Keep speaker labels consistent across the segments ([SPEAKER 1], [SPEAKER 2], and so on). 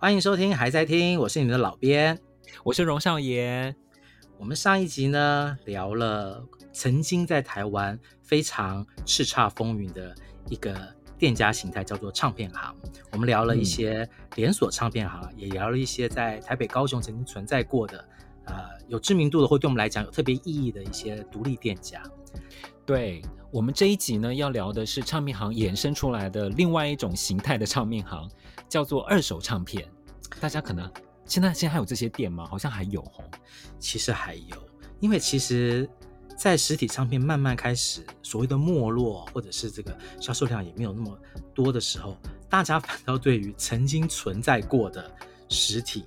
[SPEAKER 1] 欢迎收听，还在听，我是你们的老编，
[SPEAKER 2] 我是荣少爷。
[SPEAKER 1] 我们上一集呢聊了曾经在台湾非常叱咤风云的一个店家形态，叫做唱片行。我们聊了一些连锁唱片行，嗯、也聊了一些在台北、高雄曾经存在过的，呃，有知名度的或对我们来讲有特别意义的一些独立店家。
[SPEAKER 2] 对，我们这一集呢要聊的是唱片行衍生出来的另外一种形态的唱片行。叫做二手唱片，大家可能现在现在还有这些店吗？好像还有哦。
[SPEAKER 1] 其实还有，因为其实，在实体唱片慢慢开始所谓的没落，或者是这个销售量也没有那么多的时候，大家反倒对于曾经存在过的实体，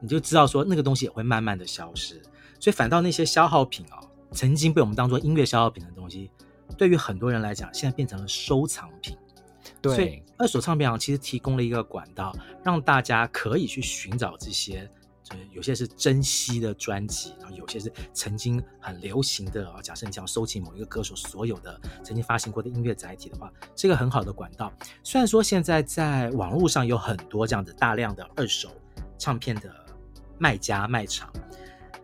[SPEAKER 1] 你就知道说那个东西也会慢慢的消失，所以反倒那些消耗品哦，曾经被我们当做音乐消耗品的东西，对于很多人来讲，现在变成了收藏品。
[SPEAKER 2] 对，
[SPEAKER 1] 所以二手唱片行其实提供了一个管道，让大家可以去寻找这些，就是有些是珍稀的专辑，然后有些是曾经很流行的啊。假设你想要收集某一个歌手所有的曾经发行过的音乐载体的话，是一个很好的管道。虽然说现在在网络上有很多这样的大量的二手唱片的卖家卖场，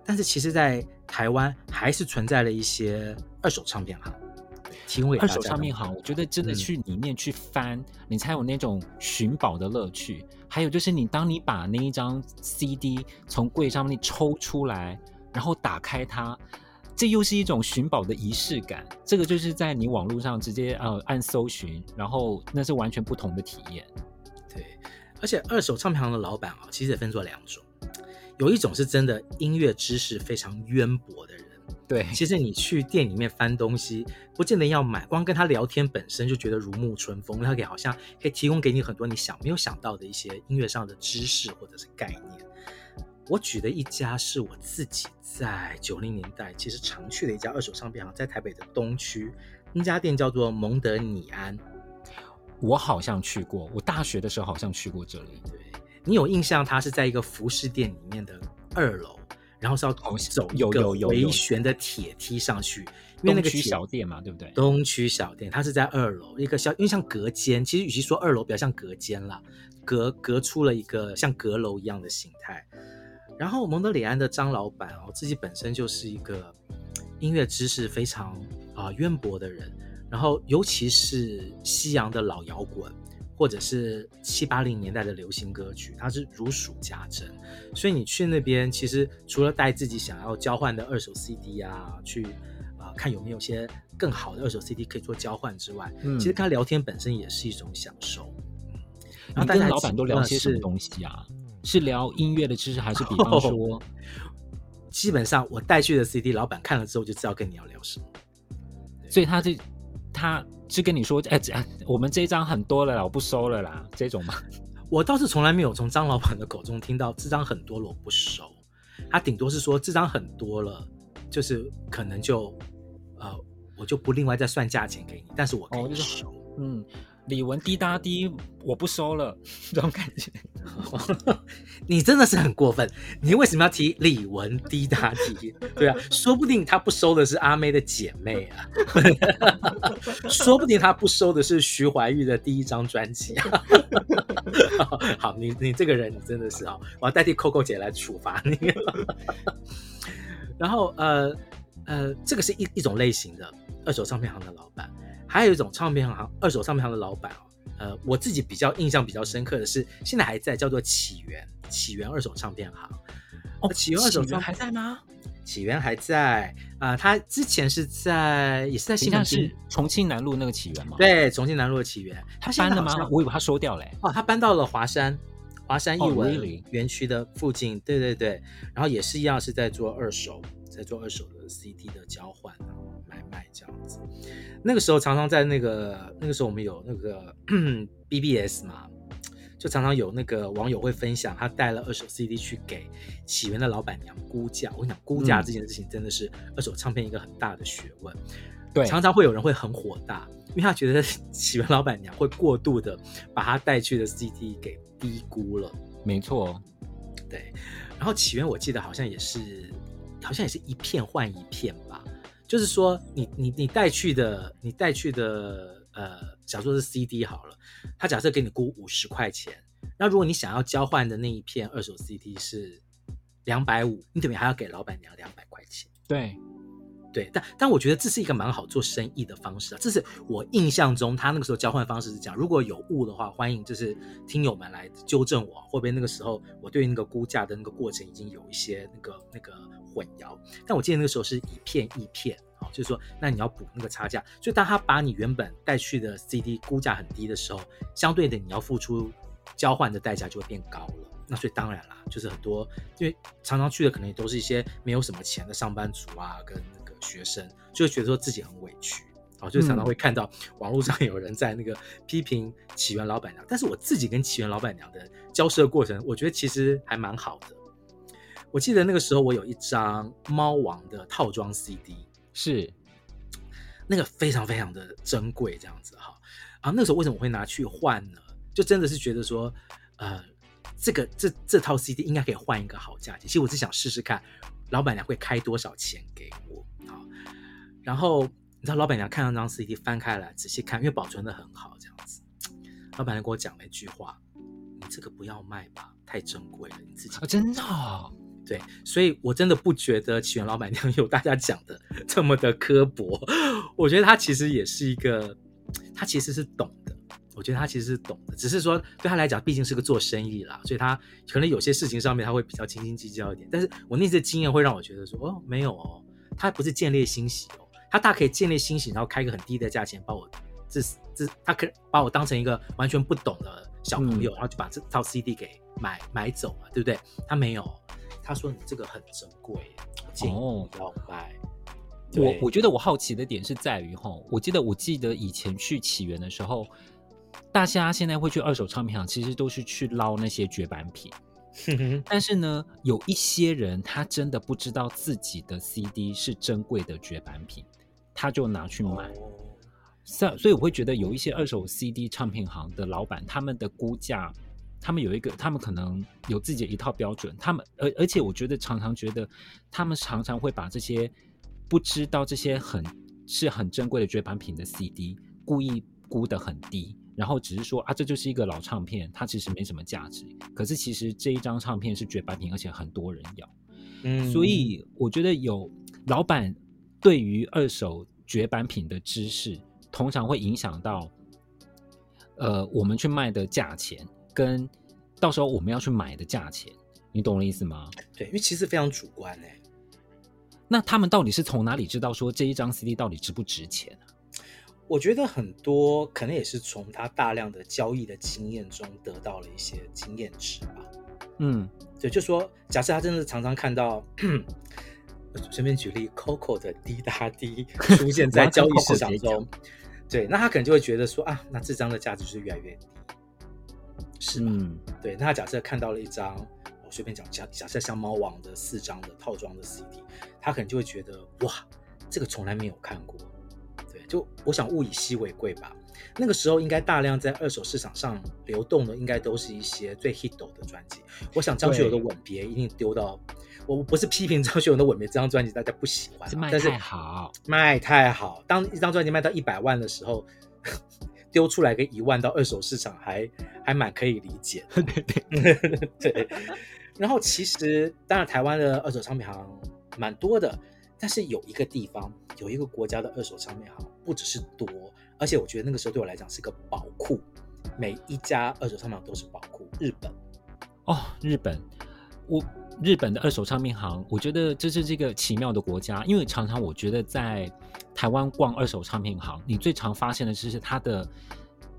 [SPEAKER 1] 但是其实，在台湾还是存在了一些二手唱片行。
[SPEAKER 2] 二手唱片行，我觉得真的去里面去翻，嗯、你才有那种寻宝的乐趣。还有就是，你当你把那一张 CD 从柜上面抽出来，然后打开它，这又是一种寻宝的仪式感。这个就是在你网络上直接呃按搜寻，然后那是完全不同的体验。
[SPEAKER 1] 对，而且二手唱片行的老板啊，其实也分作两种，有一种是真的音乐知识非常渊博的人。
[SPEAKER 2] 对，
[SPEAKER 1] 其实你去店里面翻东西，不见得要买，光跟他聊天本身就觉得如沐春风。他给好像可以提供给你很多你想没有想到的一些音乐上的知识或者是概念。我举的一家是我自己在九零年代其实常去的一家二手唱片行，在台北的东区，那家店叫做蒙德尼安。
[SPEAKER 2] 我好像去过，我大学的时候好像去过这里。
[SPEAKER 1] 对，你有印象，它是在一个服饰店里面的二楼。然后是要走一个回旋的铁梯上去，因为那个
[SPEAKER 2] 东区小店嘛，对不对？
[SPEAKER 1] 东区小店，它是在二楼一个小，因为像隔间，其实与其说二楼，比较像隔间啦，隔隔出了一个像阁楼一样的形态。然后蒙德里安的张老板哦，自己本身就是一个音乐知识非常啊渊博的人，然后尤其是西洋的老摇滚。或者是七八零年代的流行歌曲，它是如数家珍。所以你去那边，其实除了带自己想要交换的二手 CD 啊，去啊、呃、看有没有些更好的二手 CD 可以做交换之外，嗯、其实跟他聊天本身也是一种享受。
[SPEAKER 2] 你跟老板都聊些什么东西啊？是，聊音乐的知识，还是比方说？哦、
[SPEAKER 1] 基本上我带去的 CD，老板看了之后就知道跟你要聊什么。
[SPEAKER 2] 所以他这他。是跟你说，哎，我们这张很多了啦，我不收了啦，这种吗？
[SPEAKER 1] 我倒是从来没有从张老板的口中听到这张很多了，我不收。他顶多是说这张很多了，就是可能就，呃，我就不另外再算价钱给你，但是我可以收。哦，嗯。
[SPEAKER 2] 李玟滴答滴，我不收了，这种感觉。
[SPEAKER 1] 你真的是很过分，你为什么要提李玟滴答滴？对啊，说不定他不收的是阿妹的姐妹啊，说不定他不收的是徐怀钰的第一张专辑啊。好，你你这个人，你真的是啊，我要代替 Coco 姐来处罚你。然后呃呃，这个是一一种类型的二手唱片行的老板。还有一种唱片行，二手唱片行的老板哦，呃，我自己比较印象比较深刻的是，现在还在叫做起源，起源二手唱片行。
[SPEAKER 2] 哦，起源二手唱片还在吗？
[SPEAKER 1] 起源还在啊，呃，他之前是在也是在新北市
[SPEAKER 2] 重庆南路那个起源吗？
[SPEAKER 1] 对，重庆南路的起源，
[SPEAKER 2] 他搬了吗？我以为他收掉了。
[SPEAKER 1] 哦，他搬到了华山。华山艺文园区的附近，对对对，然后也是一样是在做二手，在做二手的 CD 的交换，然后买卖这样子。那个时候常常在那个那个时候我们有那个 BBS 嘛。就常常有那个网友会分享，他带了二手 CD 去给起源的老板娘估价。我跟你讲，估价这件事情真的是二手唱片一个很大的学问。对，常常会有人会很火大，因为他觉得起源老板娘会过度的把他带去的 CD 给低估了。
[SPEAKER 2] 没错，
[SPEAKER 1] 对。然后起源我记得好像也是，好像也是一片换一片吧。就是说你，你你你带去的，你带去的。呃，假如说是 CD 好了，他假设给你估五十块钱，那如果你想要交换的那一片二手 CD 是两百五，你等于还要给老板娘两百块钱。
[SPEAKER 2] 对，
[SPEAKER 1] 对，但但我觉得这是一个蛮好做生意的方式啊。这是我印象中他那个时候交换方式是这样。如果有误的话，欢迎就是听友们来纠正我，会不会那个时候我对那个估价的那个过程已经有一些那个那个混淆？但我记得那个时候是一片一片。就是说，那你要补那个差价，所以当他把你原本带去的 CD 估价很低的时候，相对的你要付出交换的代价就会变高了。那所以当然啦，就是很多因为常常去的可能也都是一些没有什么钱的上班族啊，跟那个学生，就会觉得说自己很委屈，啊，就常常会看到网络上有人在那个批评起源老板娘。但是我自己跟起源老板娘的交涉过程，我觉得其实还蛮好的。我记得那个时候我有一张猫王的套装 CD。
[SPEAKER 2] 是，
[SPEAKER 1] 那个非常非常的珍贵，这样子哈啊，那个时候为什么我会拿去换呢？就真的是觉得说，呃，这个这这套 CD 应该可以换一个好价钱。其实我是想试试看，老板娘会开多少钱给我啊？然后你知道，老板娘看到那张 CD 翻开来仔细看，因为保存的很好，这样子，老板娘跟我讲了一句话：“你这个不要卖吧，太珍贵了，你自己。”
[SPEAKER 2] 啊真的哦。
[SPEAKER 1] 对，所以我真的不觉得起源老板娘 有大家讲的这么的刻薄。我觉得他其实也是一个，他其实是懂的。我觉得他其实是懂的，只是说对他来讲，毕竟是个做生意啦，所以他可能有些事情上面他会比较斤斤计较一点。但是我那次经验会让我觉得说，哦，没有哦，他不是建立欣喜哦，他大可以建立欣喜，然后开个很低的价钱把我这这，他可把我当成一个完全不懂的小朋友，嗯、然后就把这套 CD 给买买走嘛，对不对？他没有。他说：“你这个很珍贵，建议不要卖。”
[SPEAKER 2] 我我觉得我好奇的点是在于哈，我记得我记得以前去起源的时候，大家现在会去二手唱片行，其实都是去捞那些绝版品。但是呢，有一些人他真的不知道自己的 CD 是珍贵的绝版品，他就拿去买。所、哦、所以我会觉得有一些二手 CD 唱片行的老板，他们的估价。他们有一个，他们可能有自己的一套标准。他们，而而且我觉得常常觉得，他们常常会把这些不知道这些很是很珍贵的绝版品的 CD 故意估得很低，然后只是说啊，这就是一个老唱片，它其实没什么价值。可是其实这一张唱片是绝版品，而且很多人要。嗯，所以我觉得有老板对于二手绝版品的知识，通常会影响到呃我们去卖的价钱。跟到时候我们要去买的价钱，你懂我的意思吗？
[SPEAKER 1] 对，因为其实非常主观哎。
[SPEAKER 2] 那他们到底是从哪里知道说这一张 CD 到底值不值钱啊？
[SPEAKER 1] 我觉得很多可能也是从他大量的交易的经验中得到了一些经验值吧。
[SPEAKER 2] 嗯，
[SPEAKER 1] 对，就说假设他真的常常看到，随便举例，Coco 的滴答滴 出现在交易市场中，对，那他可能就会觉得说啊，那这张的价值是越来越低。是吗？嗯、对，那他假设看到了一张，我随便讲，假假设像猫王的四张的套装的 CD，他可能就会觉得哇，这个从来没有看过。对，就我想物以稀为贵吧。那个时候应该大量在二手市场上流动的，应该都是一些最 hit 的专辑。我想张学友的《吻别》一定丢到，我不是批评张学友的《吻别》这张专辑大家不喜欢，
[SPEAKER 2] 是卖太好，
[SPEAKER 1] 卖太好。当一张专辑卖到一百万的时候。丢出来个一万到二手市场还还蛮可以理解的，对对 对。然后其实当然台湾的二手商品行蛮多的，但是有一个地方有一个国家的二手商品行不只是多，而且我觉得那个时候对我来讲是个宝库，每一家二手唱片行都是宝库。日本
[SPEAKER 2] 哦，日本，我日本的二手唱片行，我觉得这是这个奇妙的国家，因为常常我觉得在。台湾逛二手唱片行，你最常发现的就是它的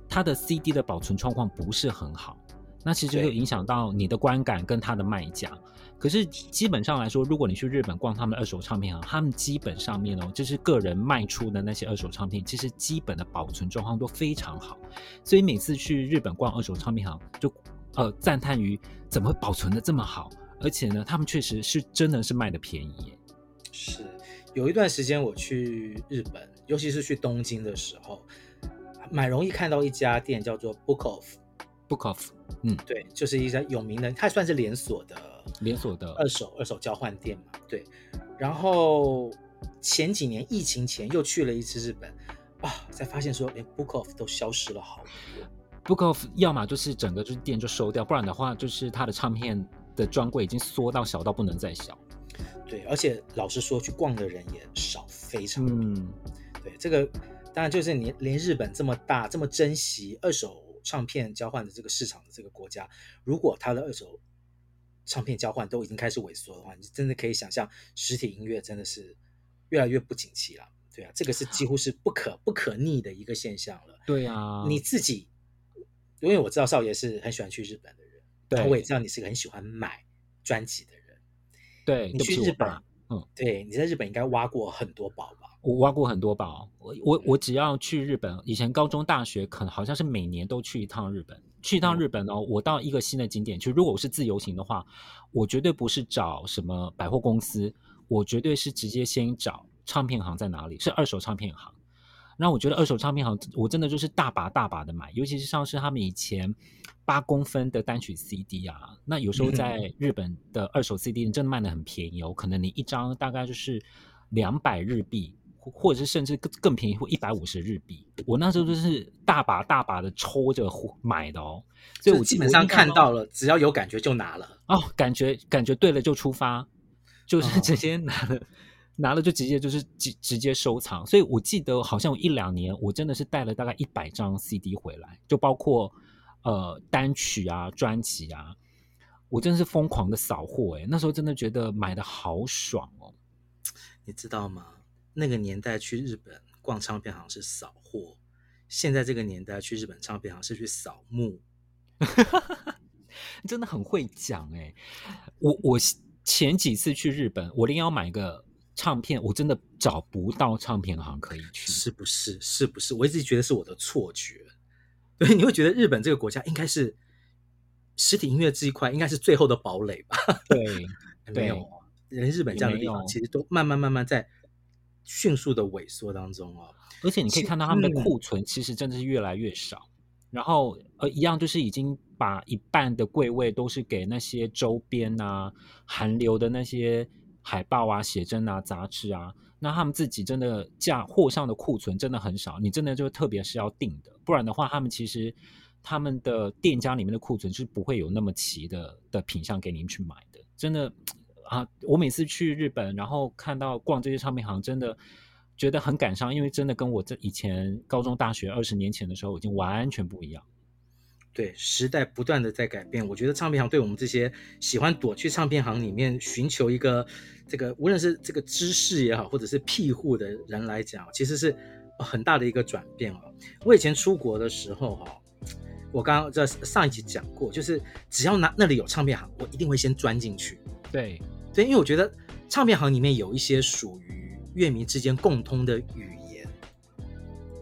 [SPEAKER 2] 它的 CD 的保存状况不是很好，那其实就影响到你的观感跟它的卖价。可是基本上来说，如果你去日本逛他们的二手唱片行，他们基本上面哦，就是个人卖出的那些二手唱片，其实基本的保存状况都非常好。所以每次去日本逛二手唱片行，就呃赞叹于怎么会保存的这么好，而且呢，他们确实是真的是卖的便宜耶。
[SPEAKER 1] 是有一段时间我去日本，尤其是去东京的时候，蛮容易看到一家店叫做 Book Off，Book
[SPEAKER 2] Off，嗯，
[SPEAKER 1] 对，就是一家有名的，它算是连锁的。
[SPEAKER 2] 连锁的
[SPEAKER 1] 二手二手交换店嘛，对。然后前几年疫情前又去了一次日本，啊，才发现说连 Book Off 都消失了好多。
[SPEAKER 2] Book Off 要么就是整个就是店就收掉，不然的话就是它的唱片的专柜已经缩到小到不能再小。
[SPEAKER 1] 对，而且老实说，去逛的人也少，非常多。
[SPEAKER 2] 嗯，
[SPEAKER 1] 对，这个当然就是连连日本这么大、这么珍惜二手唱片交换的这个市场的这个国家，如果它的二手唱片交换都已经开始萎缩的话，你真的可以想象实体音乐真的是越来越不景气了。对啊，这个是几乎是不可不可逆的一个现象了。
[SPEAKER 2] 对啊，
[SPEAKER 1] 你自己，因为我知道少爷是很喜欢去日本的人，
[SPEAKER 2] 对，
[SPEAKER 1] 我也知道你是个很喜欢买专辑的人。
[SPEAKER 2] 对，
[SPEAKER 1] 你去日本，
[SPEAKER 2] 嗯，
[SPEAKER 1] 对，你在日本应该挖过很多宝吧？
[SPEAKER 2] 我挖过很多宝，我我我只要去日本，以前高中、大学可能好像是每年都去一趟日本。去一趟日本哦，我到一个新的景点去，如果我是自由行的话，我绝对不是找什么百货公司，我绝对是直接先找唱片行在哪里，是二手唱片行。那我觉得二手唱片行，我真的就是大把大把的买，尤其是像是他们以前八公分的单曲 CD 啊，那有时候在日本的二手 CD 真的卖的很便宜哦，可能你一张大概就是两百日币。或者是甚至更更便宜，或一百五十日币。我那时候就是大把大把的抽着买的哦，
[SPEAKER 1] 所以我基本上看到了，只要有感觉就拿了
[SPEAKER 2] 哦，感觉感觉对了就出发，就是直接拿了、哦、拿了就直接就是直直接收藏。所以我记得好像有一两年，我真的是带了大概一百张 CD 回来，就包括呃单曲啊、专辑啊，我真的是疯狂的扫货哎，那时候真的觉得买的好爽哦，
[SPEAKER 1] 你知道吗？那个年代去日本逛唱片行是扫货，现在这个年代去日本唱片行是去扫墓，
[SPEAKER 2] 真的很会讲哎！我我前几次去日本，我连要买个唱片，我真的找不到唱片行可以去，
[SPEAKER 1] 是不是？是不是？我一直觉得是我的错觉。对，你会觉得日本这个国家应该是实体音乐这一块应该是最后的堡垒吧？
[SPEAKER 2] 对，
[SPEAKER 1] 没有，连日本这样的地方其实都慢慢慢慢在。迅速的萎缩当中哦，
[SPEAKER 2] 而且你可以看到他们的库存其实真的是越来越少，嗯、然后呃一样就是已经把一半的柜位都是给那些周边啊、韩流的那些海报啊、写真啊、杂志啊，那他们自己真的价货上的库存真的很少，你真的就特别是要订的，不然的话他们其实他们的店家里面的库存是不会有那么齐的的品相给您去买的，真的。啊！我每次去日本，然后看到逛这些唱片行，真的觉得很感伤，因为真的跟我这以前高中、大学二十年前的时候已经完全不一样。
[SPEAKER 1] 对，时代不断的在改变，我觉得唱片行对我们这些喜欢躲去唱片行里面寻求一个这个，无论是这个知识也好，或者是庇护的人来讲，其实是很大的一个转变哦。我以前出国的时候，哈，我刚刚在上一集讲过，就是只要那那里有唱片行，我一定会先钻进去。
[SPEAKER 2] 对。
[SPEAKER 1] 对，因为我觉得唱片行里面有一些属于乐迷之间共通的语言，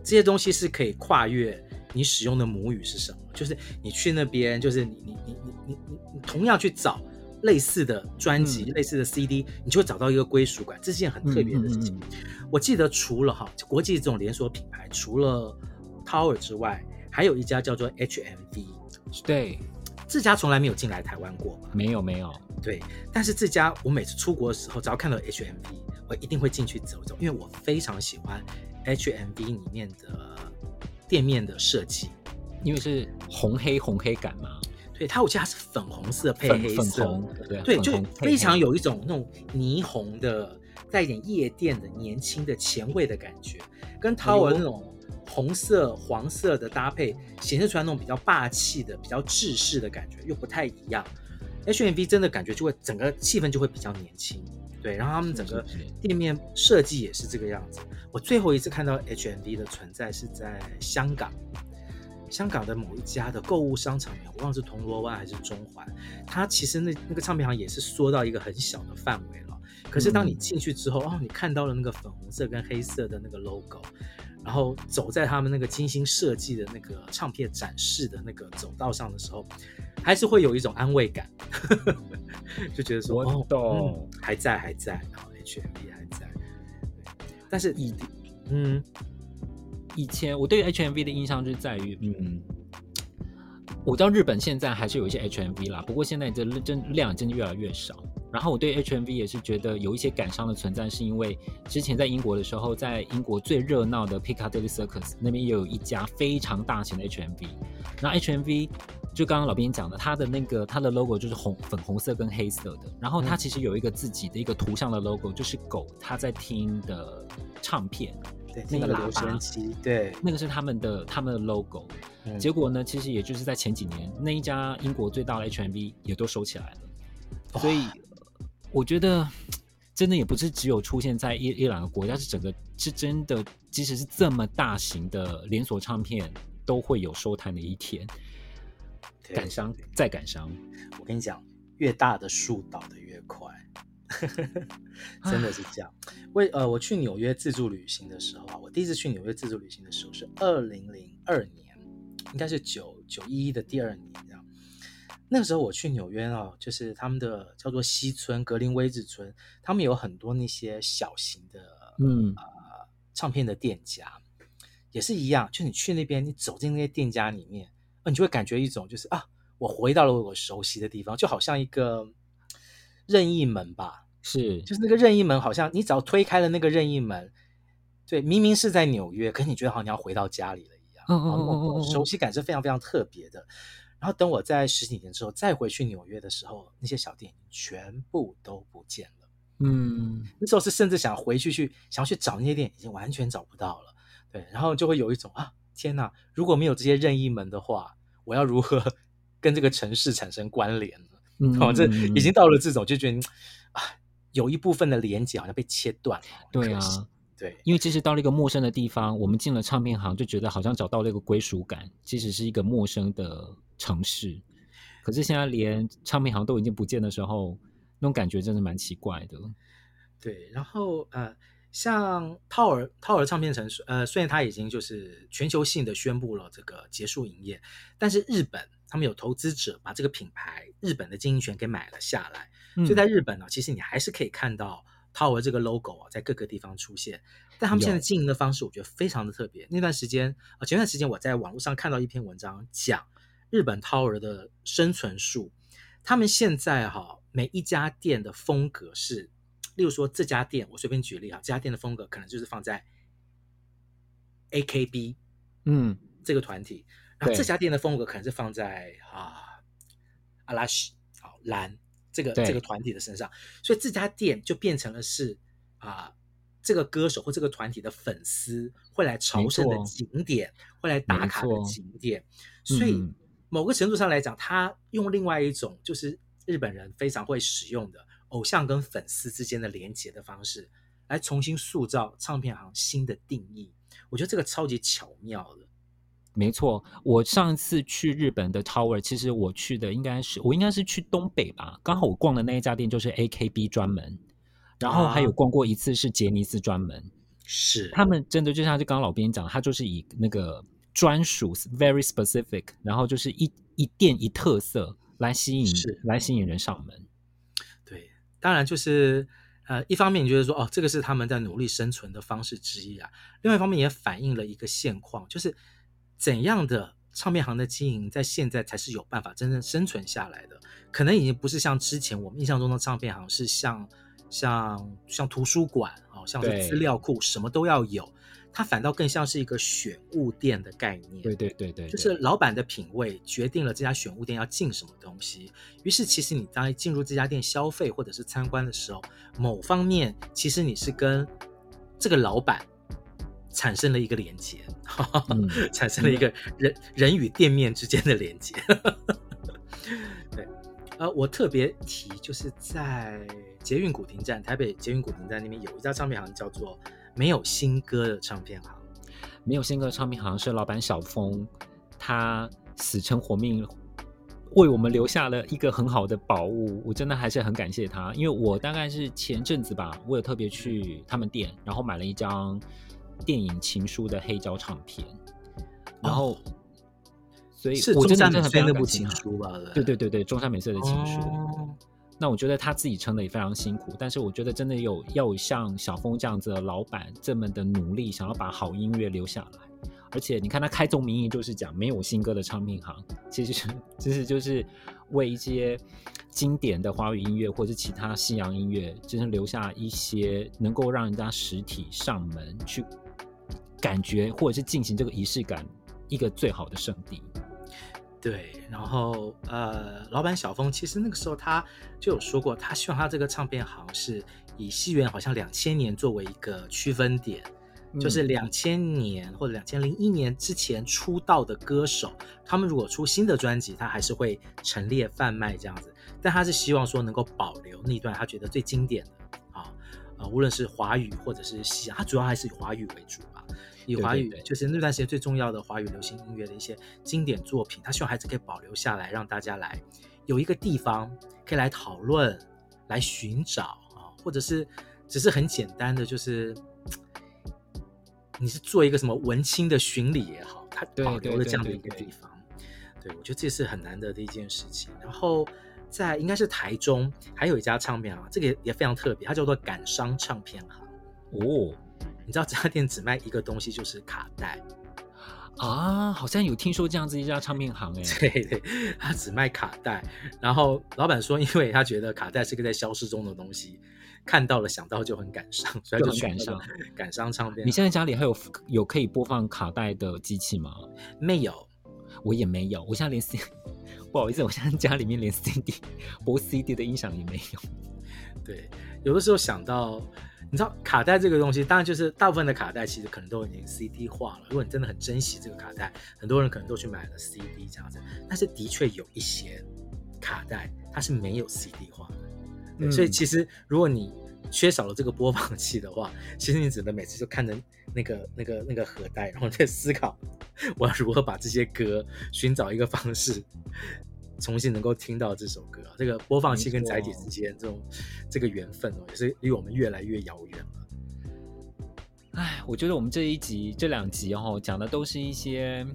[SPEAKER 1] 这些东西是可以跨越你使用的母语是什么，就是你去那边，就是你你你你你你你同样去找类似的专辑、嗯、类似的 CD，你就会找到一个归属感，这是件很特别的事情。嗯嗯嗯、我记得除了哈国际这种连锁品牌，除了 Tower 之外，还有一家叫做 HMV，
[SPEAKER 2] 对。
[SPEAKER 1] 这家从来没有进来台湾过吧？
[SPEAKER 2] 没有没有，
[SPEAKER 1] 对。但是这家我每次出国的时候，只要看到 HMV，我一定会进去走走，因为我非常喜欢 HMV 里面的店面的设计，
[SPEAKER 2] 因为是红黑红黑感嘛。
[SPEAKER 1] 对，它我记得它是粉红色配黑色，
[SPEAKER 2] 粉红对，
[SPEAKER 1] 对，就非常有一种那种霓虹的，带一点夜店的年轻的前卫的感觉，跟 Tower 那种。红色、黄色的搭配，显示出来那种比较霸气的、比较制式的感觉，又不太一样。HMV 真的感觉就会整个气氛就会比较年轻，对。然后他们整个店面设计也是这个样子。我最后一次看到 HMV 的存在是在香港，香港的某一家的购物商场里面，我忘了是铜锣湾还是中环，它其实那那个唱片行也是缩到一个很小的范围了。可是当你进去之后，嗯、哦，你看到了那个粉红色跟黑色的那个 logo，然后走在他们那个精心设计的那个唱片展示的那个走道上的时候，还是会有一种安慰感，就觉得说
[SPEAKER 2] 我懂
[SPEAKER 1] 哦、嗯，还在还在，然后 HMV 还在，但是以嗯。
[SPEAKER 2] 以前我对 HMV 的印象就在于，嗯，我知道日本现在还是有一些 HMV 啦，不过现在这真量真的越来越少。然后我对 HMV 也是觉得有一些感伤的存在，是因为之前在英国的时候，在英国最热闹的 Piccadilly Circus 那边也有一家非常大型的 HMV。那 HMV 就刚刚老编讲的，它的那个它的 logo 就是红粉红色跟黑色的，然后它其实有一个自己的一个图像的 logo，就是狗它在听的唱片。
[SPEAKER 1] 对，那个留声机，对，
[SPEAKER 2] 那个是他们的他们的 logo。嗯。结果呢，其实也就是在前几年，那一家英国最大的 HMV 也都收起来了。所以我觉得，真的也不是只有出现在一一两个国家，是整个是真的，即使是这么大型的连锁唱片，都会有收摊的一天。感伤，再感伤。
[SPEAKER 1] 我跟你讲，越大的树倒的越快。真的是这样。为呃，我去纽约自助旅行的时候啊，我第一次去纽约自助旅行的时候是二零零二年，应该是九九一一的第二年这样。那个时候我去纽约哦，就是他们的叫做西村格林威治村，他们有很多那些小型的嗯呃唱片的店家，也是一样。就你去那边，你走进那些店家里面，你就会感觉一种就是啊，我回到了我熟悉的地方，就好像一个。任意门吧，
[SPEAKER 2] 是，
[SPEAKER 1] 就是那个任意门，好像你只要推开了那个任意门，对，明明是在纽约，可是你觉得好像你要回到家里了一样，嗯嗯嗯，熟悉感是非常非常特别的。然后等我在十几年之后再回去纽约的时候，那些小店全部都不见了，嗯，那时候是甚至想回去去想要去找那些店，已经完全找不到了，对，然后就会有一种啊，天哪，如果没有这些任意门的话，我要如何跟这个城市产生关联？哦，这已经到了这种就觉得啊，有一部分的连接好像被切断了。
[SPEAKER 2] 对啊，
[SPEAKER 1] 对，
[SPEAKER 2] 因为其实到了一个陌生的地方，我们进了唱片行，就觉得好像找到了一个归属感，即使是一个陌生的城市。可是现在连唱片行都已经不见的时候，那种感觉真的蛮奇怪的。
[SPEAKER 1] 对，然后呃，像 Tower Tower 唱片城，呃，虽然它已经就是全球性的宣布了这个结束营业，但是日本。他们有投资者把这个品牌日本的经营权给买了下来，嗯、所以在日本呢，其实你还是可以看到 Tower 这个 logo 啊，在各个地方出现。但他们现在经营的方式，我觉得非常的特别。那段时间啊，前段时间我在网络上看到一篇文章，讲日本 Tower 的生存术。他们现在哈，每一家店的风格是，例如说这家店，我随便举例啊，这家店的风格可能就是放在 AKB，嗯，这个团体。然后这家店的风格可能是放在啊阿拉西好蓝这个这个团体的身上，所以这家店就变成了是啊这个歌手或这个团体的粉丝会来朝圣的景点，会来打卡的景点。所以某个程度上来讲，他用另外一种就是日本人非常会使用的偶像跟粉丝之间的连接的方式，来重新塑造唱片行新的定义。我觉得这个超级巧妙的。
[SPEAKER 2] 没错，我上一次去日本的 Tower，其实我去的应该是我应该是去东北吧。刚好我逛的那一家店就是 AKB 专门，然后还有逛过一次是杰尼斯专门。
[SPEAKER 1] 是
[SPEAKER 2] 他们真的就像就刚刚老编讲，他就是以那个专属 very specific，然后就是一一店一特色来吸引来吸引人上门。
[SPEAKER 1] 对，当然就是呃，一方面你觉得说哦，这个是他们在努力生存的方式之一啊，另外一方面也反映了一个现况，就是。怎样的唱片行的经营，在现在才是有办法真正生存下来的？可能已经不是像之前我们印象中的唱片行，是像像像图书馆啊，像是资料库，什么都要有。它反倒更像是一个选物店的概念。
[SPEAKER 2] 对对对对，
[SPEAKER 1] 就是老板的品味决定了这家选物店要进什么东西。于是，其实你当进入这家店消费或者是参观的时候，某方面其实你是跟这个老板。产生了一个连接，嗯、产生了一个人、嗯、人与店面之间的连接。对，呃，我特别提，就是在捷运古亭站，台北捷运古亭站那边有一家唱片行，叫做“没有新歌”的唱片行。
[SPEAKER 2] 没有新歌的唱片行是老板小峰他死撑活命，为我们留下了一个很好的宝物。我真的还是很感谢他，因为我大概是前阵子吧，我有特别去他们店，然后买了一张电影情书的黑胶唱片，然后。哦所以，我真的很非常那部情书吧？对对对对，中山美穗的情书。哦、那我觉得他自己撑的也非常辛苦，但是我觉得真的有要有像小峰这样子的老板这么的努力，想要把好音乐留下来。而且你看他开宗明义就是讲没有新歌的唱片行，其实其实就是为一些经典的华语音乐或者其他西洋音乐，就是留下一些能够让人家实体上门去感觉或者是进行这个仪式感一个最好的圣地。
[SPEAKER 1] 对，然后呃，老板小峰其实那个时候他就有说过，他希望他这个唱片行是以西元好像两千年作为一个区分点，嗯、就是两千年或者两千零一年之前出道的歌手，他们如果出新的专辑，他还是会陈列贩卖这样子，但他是希望说能够保留那段他觉得最经典的啊，呃，无论是华语或者是西洋，他主要还是以华语为主吧。以华语就是那段时间最重要的华语流行音乐的一些经典作品，他希望孩子可以保留下来，让大家来有一个地方可以来讨论、来寻找啊，或者是只是很简单的，就是你是做一个什么文青的巡礼也好，他保留了这样的一个地方。对，我觉得这是很难得的一件事情。然后在应该是台中还有一家唱片行，这个也，也非常特别，它叫做感伤唱片行哦。你知道这家店只卖一个东西，就是卡带
[SPEAKER 2] 啊，好像有听说这样子一家唱片行哎，
[SPEAKER 1] 对对，他只卖卡带。然后老板说，因为他觉得卡带是个在消失中的东西，看到了想到就很感伤，所以就感伤 感伤唱片。
[SPEAKER 2] 你现在家里还有有可以播放卡带的机器吗？
[SPEAKER 1] 没有，
[SPEAKER 2] 我也没有。我现在连 C，不好意思，我现在家里面连 CD 播 CD 的音响也没有。
[SPEAKER 1] 对，有的时候想到。你知道卡带这个东西，当然就是大部分的卡带其实可能都已经 CD 化了。如果你真的很珍惜这个卡带，很多人可能都去买了 CD 这样子。但是的确有一些卡带它是没有 CD 化的，嗯，所以其实如果你缺少了这个播放器的话，其实你只能每次就看着那个那个那个盒带，然后在思考我要如何把这些歌寻找一个方式。重新能够听到这首歌，这个播放器跟载体之间这种这个缘分哦，也是离我们越来越遥远了。
[SPEAKER 2] 哎，我觉得我们这一集这两集哦，讲的都是一些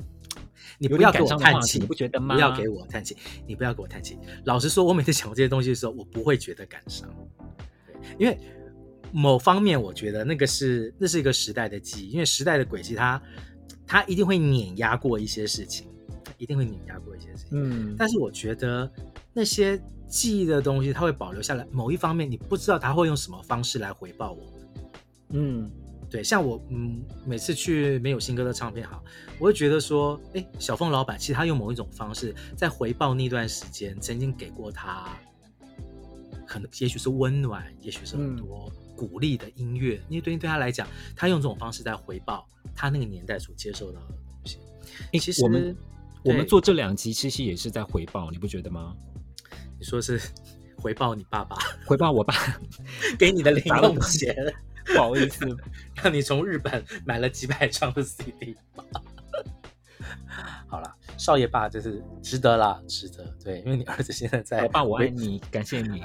[SPEAKER 1] 你不要给我叹气，你不觉得吗？不要给我叹气，你不要给我叹气。老实说，我每次讲这些东西的时候，我不会觉得感伤，因为某方面我觉得那个是那是一个时代的记忆，因为时代的轨迹它它一定会碾压过一些事情。一定会碾压过一些事情，嗯，但是我觉得那些记忆的东西，它会保留下来。某一方面，你不知道他会用什么方式来回报我们，嗯，对，像我，嗯，每次去没有新歌的唱片行，我会觉得说，哎，小凤老板其实他用某一种方式在回报那段时间曾经给过他，可能也许是温暖，也许是很多鼓励的音乐，因为对对他来讲，他用这种方式在回报他那个年代所接受到的东西。其实我们。
[SPEAKER 2] 我们做这两集其实也是在回报，你不觉得吗？
[SPEAKER 1] 你说是 回报你爸爸，
[SPEAKER 2] 回报我爸
[SPEAKER 1] 给你的零用钱，
[SPEAKER 2] 不好意思，
[SPEAKER 1] 让你从日本买了几百张的 CD。好了，少爷爸就是值得啦，值得。对，因为你儿子现在在，
[SPEAKER 2] 老爸我爱你，感谢你，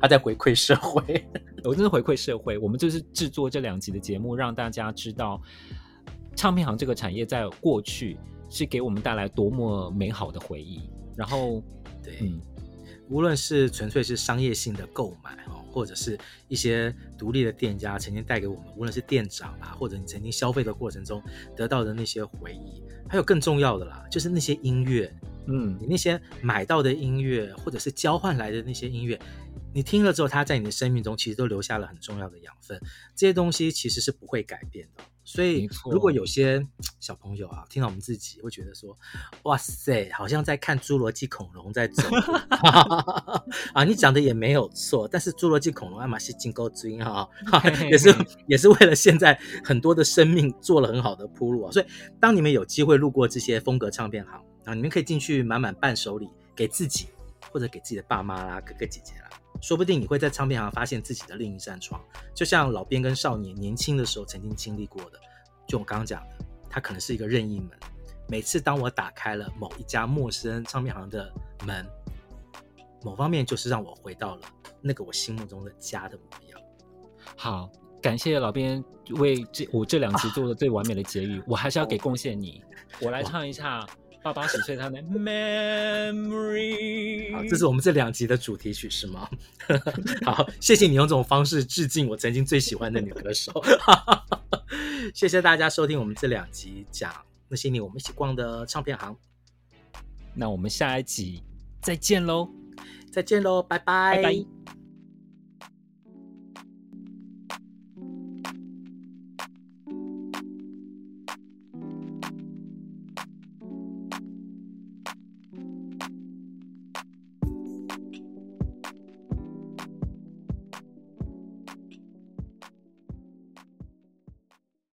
[SPEAKER 1] 他在回馈社会，
[SPEAKER 2] 我真的回馈社会。我们就是制作这两集的节目，让大家知道唱片行这个产业在过去。是给我们带来多么美好的回忆，然后，
[SPEAKER 1] 对，嗯，无论是纯粹是商业性的购买哦，或者是一些独立的店家曾经带给我们，无论是店长啊，或者你曾经消费的过程中得到的那些回忆，还有更重要的啦，就是那些音乐，嗯，你那些买到的音乐，或者是交换来的那些音乐，你听了之后，它在你的生命中其实都留下了很重要的养分，这些东西其实是不会改变的。所以，如果有些小朋友啊，听到我们自己会觉得说：“哇塞，好像在看《侏罗纪恐龙》在走。”啊，你讲的也没有错，但是《侏罗纪恐龙》爱马仕金钩之音哈，也是也是为了现在很多的生命做了很好的铺路啊。所以，当你们有机会路过这些风格唱片行啊，你们可以进去买买伴手礼给自己，或者给自己的爸妈啦、哥哥姐姐啦，说不定你会在唱片行发现自己的另一扇窗，就像老编跟少年年轻的时候曾经经历过的。就我刚刚讲的，它可能是一个任意门，每次当我打开了某一家陌生唱片行的门，某方面就是让我回到了那个我心目中的家的模样。
[SPEAKER 2] 好，感谢老编为这我这两集 做的最完美的结语，啊、我还是要给贡献你，我来唱一下。爸爸十岁，他的 memory。
[SPEAKER 1] 好，这是我们这两集的主题曲，是吗？好，谢谢你用这种方式致敬我曾经最喜欢的女歌手。谢谢大家收听我们这两集讲那些年我们一起逛的唱片行。
[SPEAKER 2] 那我们下一集再见喽！
[SPEAKER 1] 再见喽！拜拜。拜拜。